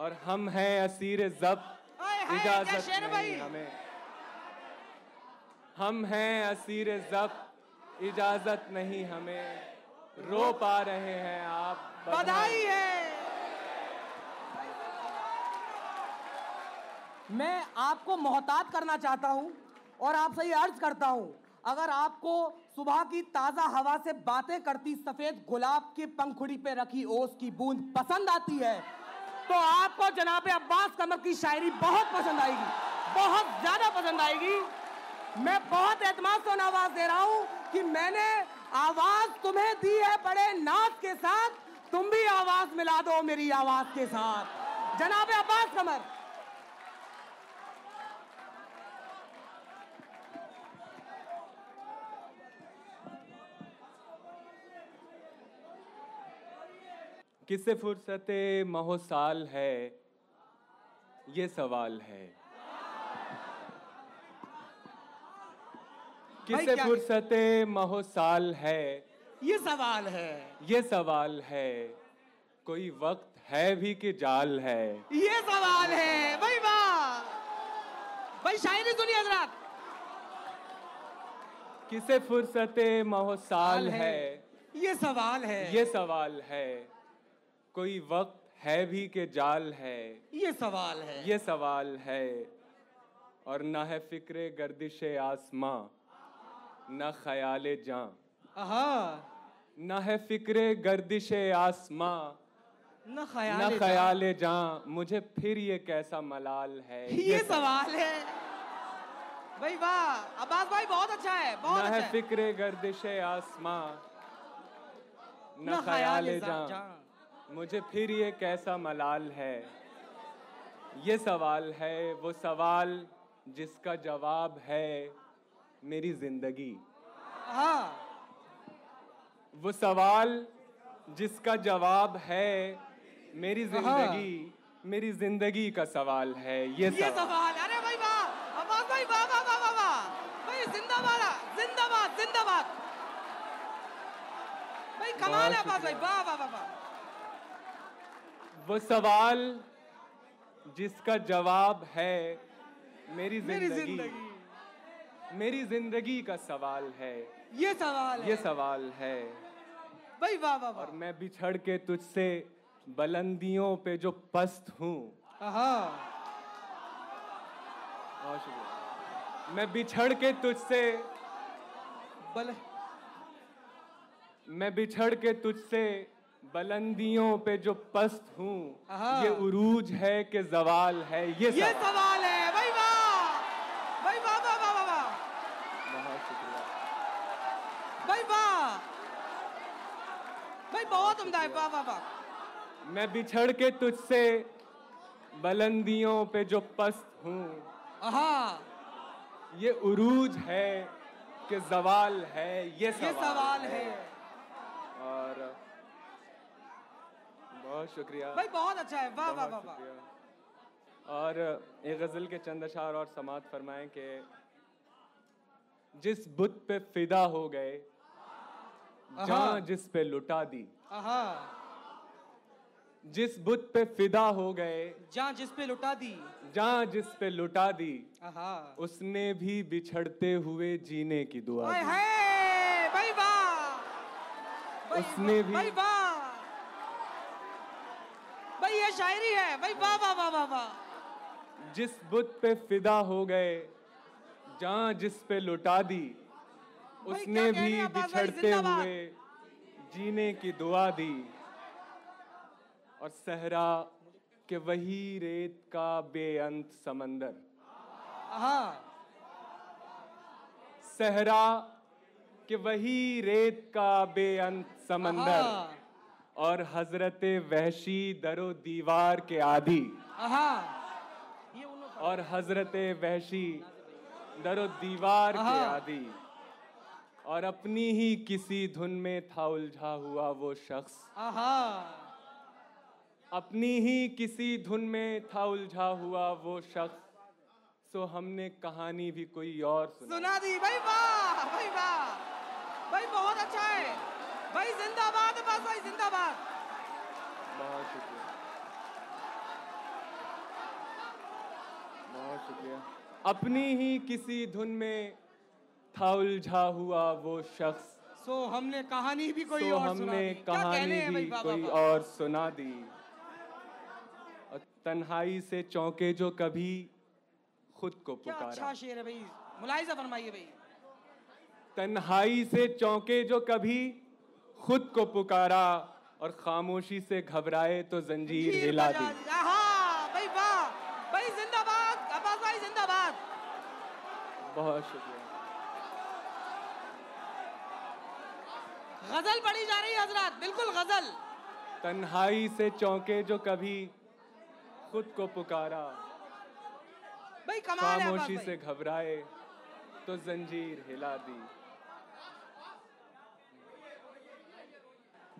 और हम हैं असीर जब इजाज़त नहीं हमें। हम हैं असीर जब इजाज़त नहीं हमें रो पा रहे हैं आप बधाई है। मैं आपको मोहतात करना चाहता हूँ और आपसे ये अर्ज़ करता हूँ। अगर आपको सुबह की ताज़ा हवा से बातें करती सफ़ेद गुलाब के पंखुड़ी पे रखी ओस की बूंद पसंद आती है तो आपको जनाब अब्बास कमर की शायरी बहुत पसंद आएगी। बहुत ज़्यादा पसंद आएगी। मैं बहुत एतमाद से आवाज़ दे रहा हूँ कि मैंने आवाज़ तुम्हें दी है बड़े नाच के साथ। तुम भी आवाज़ मिला दो मेरी आवाज़ के साथ। जनाब अब्बास कमर किसे फुर्सते महोसाल है? ये सवाल है। किसे फुर्सते महोसाल है? ये सवाल है। ये सवाल है। कोई वक्त है भी कि जाल है? ये सवाल है। भाई वाह भाई शायरी सुनिए हजरात? किसे फुर्सते महोसाल है? ये सवाल है। ये सवाल है। कोई वक्त है भी के जाल है? ये सवाल है। ये सवाल है। और न है फ़िक्र गर्दिश आसमां न ख्याल जां। न है फ़िक्र गर्दिश आसमां न ख्याल न ख्याल जां। मुझे फिर ये कैसा मलाल है? ये ये सवाल है। भाई वाह अब्बास भाई बहुत अच्छा है बहुत न अच्छा है। है फ़िक्र गर्दिश आसमां न ख्याल जां। मुझे फिर ये कैसा मलाल है? ये सवाल है वो सवाल जिसका जवाब है मेरी ज़िंदगी। हाँ। वो सवाल जिसका जवाब है मेरी ज़िंदगी मेरी ज़िंदगी का सवाल है ये ये सवाल। सवाल अरे भाई वाह अब्बास भाई वाह वाह वाह वाह वाह। भाई जिंदाबाद जिंदाबाद जिंदाबाद। भाई कमाल है भाई वाह वाह वाह वाह। वो सवाल जिसका जवाब है मेरी ज़िंदगी। मेरी ज़िंदगी का सवाल है। ये सवाल है। ये सवाल है। भाई वाह वाह और मैं बिछड़ के तुझसे बुलंदियों पे जो पस्त हूँ। हाँ बहुत शुक्रिया। मैं बिछड़ के तुझसे बल मैं बिछड़ के तुझसे बुलंदियों पे जो पस्त हूँ हाँ। ये उरूज है कि जवाल है ये ये सवाल सवाल है भाई वाह भाई वाह वाह वाह वाह बहुत शुक्रिया। भाई वाह भाई बहुत उम्दा है वाह वाह वाह। मैं बिछड़ के तुझसे बुलंदियों पे जो पस्त हूँ हाँ ये उरूज है कि जवाल है ये सवाल, ये सवाल है। और बहुत शुक्रिया। भाई बहुत अच्छा है। वाह वाह वाह वाह। और एक गज़ल के चंद अशार और समात फरमाएँ कि जिस बुत पे फिदा हो गए जहाँ जिस पे लुटा दी। जिस बुत पे फिदा हो गए जहाँ जिस पे लुटा दी। जहाँ जिस पे लुटा दी उसने भी बिछड़ते हुए जीने की दुआ दी। भाई वाह। उसने भी- भाई वाह भाई ये शायरी है। भाई वाह वाह वाह वाह वाह। जिस बुत पे फिदा हो गए जहाँ जिस पे लुटा दी उसने भी बिछड़ते हुए जीने की दुआ दी। और सहरा के वही रेत का बेअंत समंदर। हाँ। सहरा के वही रेत का बेअंत समंदर। हाँ। और हज़रत वहशी दरो दीवार के आदि। और हज़रत वहशी दरो दीवार के। आदि। और अपनी ही किसी धुन में था उलझा हुआ वो शख्स। अपनी ही किसी धुन में था उलझा हुआ वो शख्स। सो हमने कहानी भी कोई और सुना सुना दी भाई वाह भाई बहुत अच्छा है भाई जिंदाबाद भाई जिंदाबाद बहुत शुक्रिया। शुक्रिया अपनी ही किसी धुन में था उलझा हुआ वो शख्स। सो हमने कहानी भी कोई तो और सुना हमने कहने भी कोई। और सुना दी। और तन्हाई से चौंके जो कभी खुद को क्या पुकारा। अच्छा शेर है भाई। मुलाहिजा फरमाइए भाई। तन्हाई से चौंके जो कभी खुद को पुकारा और खामोशी से घबराए तो जंजीर हिला दी। भाई वाह भाई जिंदाबाद अब्बास भाई जिंदाबाद। बहुत शुक्रिया। गज़ल पढ़ी जा रही है हज़रत बिल्कुल गज़ल। तन्हाई से चौंके जो कभी खुद को पुकारा। भाई कमाल है खामोशी से घबराए तो जंजीर हिला दी।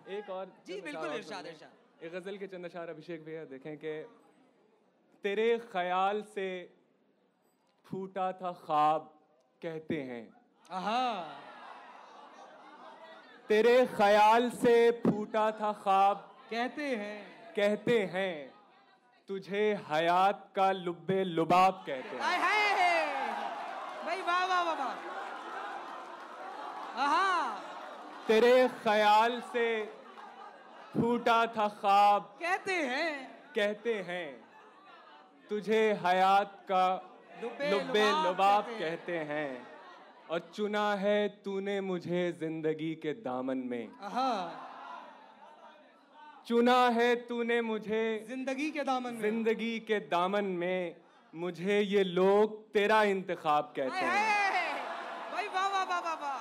एक और जी, बिल्कुल, इरशाद, इरशाद। एक गज़ल के चंद अशार अभिषेक भैया देखें कि तेरे ख्याल से फूटा था ख्वाब कहते हैं। आहा। तेरे ख्याल से फूटा था ख्वाब कहते हैं। कहते हैं। तुझे हयात का लुब्बे लुबाब कहते हैं। भाई वाह वाह वाह वाह। आहा। तेरे ख्याल से फूटा था ख्वाब। कहते हैं। कहते हैं। तुझे हयात का लुब्बे लुब्बे कहते हैं। और चुना है तूने मुझे ज़िंदगी के दामन में। चुना है तूने मुझे ज़िंदगी के दामन में। ज़िंदगी के दामन में मुझे ये लोग तेरा इंतखाब कहते हैं हाय भाई वाह वाह वाह वाह वाह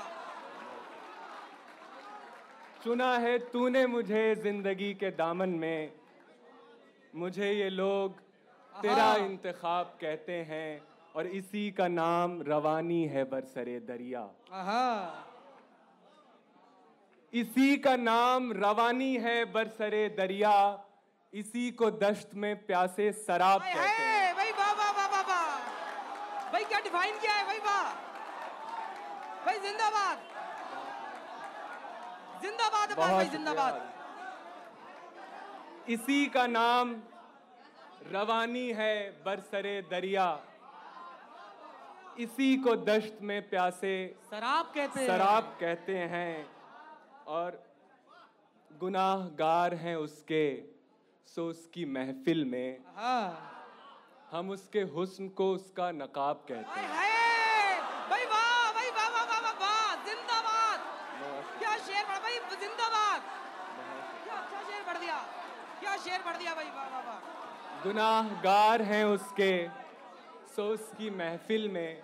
चुना है तूने मुझे ज़िंदगी के दामन में। मुझे ये लोग तेरा। इंतखाब कहते हैं और इसी का नाम रवानी है बरसरे दरिया। इसी का नाम रवानी है बरसरे दरिया इसी को दश्त में प्यासे शराब कहते हैं। भाई वाह वाह वाह वाह वाह। भाई क्या डिफाइन किया है भाई वाह। भाई जिंदाबाद। जिंदाबाद भाई जिंदाबाद। इसी का नाम रवानी है बरसरे दरिया। इसी को दश्त में प्यासे शराब कहते शराब कहते हैं और गुनाहगार हैं उसके। सो उसकी महफिल में हाँ। हम उसके हुस्न को उसका नकाब कहते हैं हाय भाई वाह भाई वाह वाह वाह वाह वाह जिंदाबाद क्या शेर पढ़ भाई जिंदाबाद क्या अच्छा शेर पढ़ दिया क्या शेर पढ़ दिया भाई वाह वाह वाह गुनाहगार हैं उसके। सो उसकी महफिल में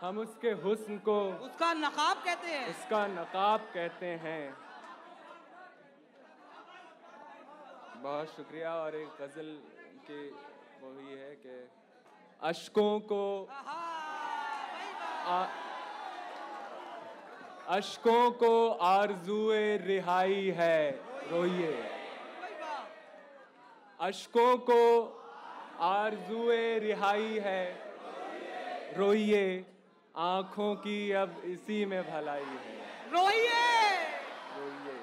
हम उसके हुस्न को उसका नकाब कहते हैं। उसका नकाब कहते हैं। बहुत शुक्रिया और एक गज़ल की वो ही है कि अशकों को अशकों को आरजुए रिहाई है। रोइए। अशकों को आरजुए रिहाई है। रोइए आँखों की अब इसी में भलाई है। रोइए। रोइए।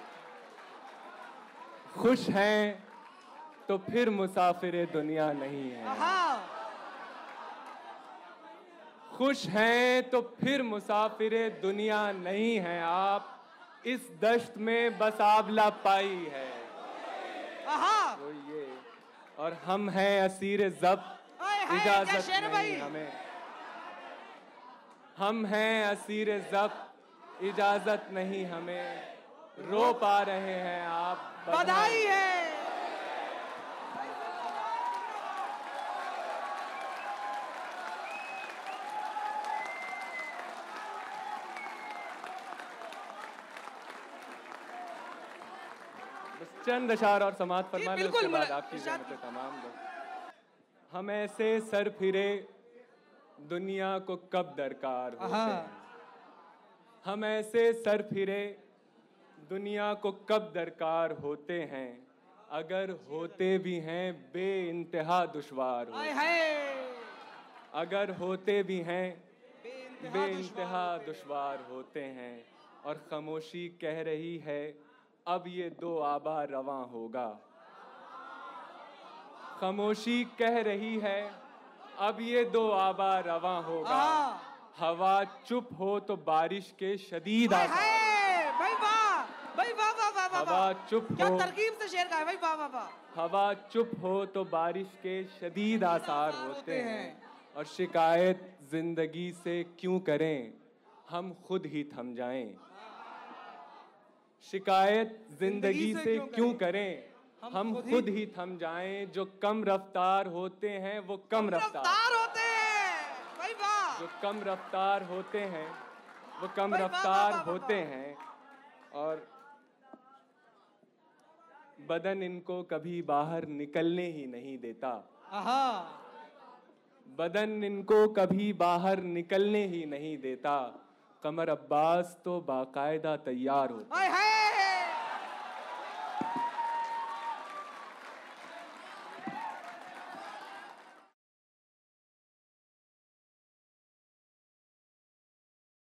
खुश हैं तो फिर मुसाफिर दुनिया नहीं है। खुश हैं तो फिर मुसाफिर दुनिया नहीं है। आप इस दश्त में बस आबला पाई है। और हम हैं असीर जब इजाज़त नहीं हमें। हम हैं असीर जब इजाज़त नहीं हमें रो पा रहे हैं आप बधाई है बस चंद अशार और समाज फरमा जी, उसके बाद आपकी जहमत तमाम हम ऐसे सर फिरे दुनिया को कब दरकार होते हम ऐसे सर फिरे दुनिया को कब दरकार होते हैं? अगर होते भी हैं बे इंतहा दुशवार अगर होते भी हैं बे इंतहा दुशवार होते हैं। और खामोशी कह रही है अब ये दो आबा रवा होगा। खामोशी कह रही है अब ये दो आबा रवा होगा। हाँ। हवा चुप हो तो बारिश के शदीद हाय आसार भाई वाह भाई वाह वाह वाह वाह हवा चुप क्या तरकीब से शेर है भाई वाह वाह वाह। हवा चुप हो तो बारिश के शदीद आसार होते हैं। और शिकायत ज़िंदगी से क्यों करें? हम खुद ही थम जाएँ। शिकायत ज़िंदगी से क्यों करें? हम खुद ही थम जाएँ जो कम रफ्तार होते हैं वो कम रफ्तार। होते हैं। जो कम रफ्तार होते हैं वो कम रफ्तार होते हैं। और बदन इनको कभी बाहर निकलने ही नहीं देता। बदन इनको कभी बाहर निकलने ही नहीं देता। कमर अब्बास तो बाकायदा तैयार होते हाय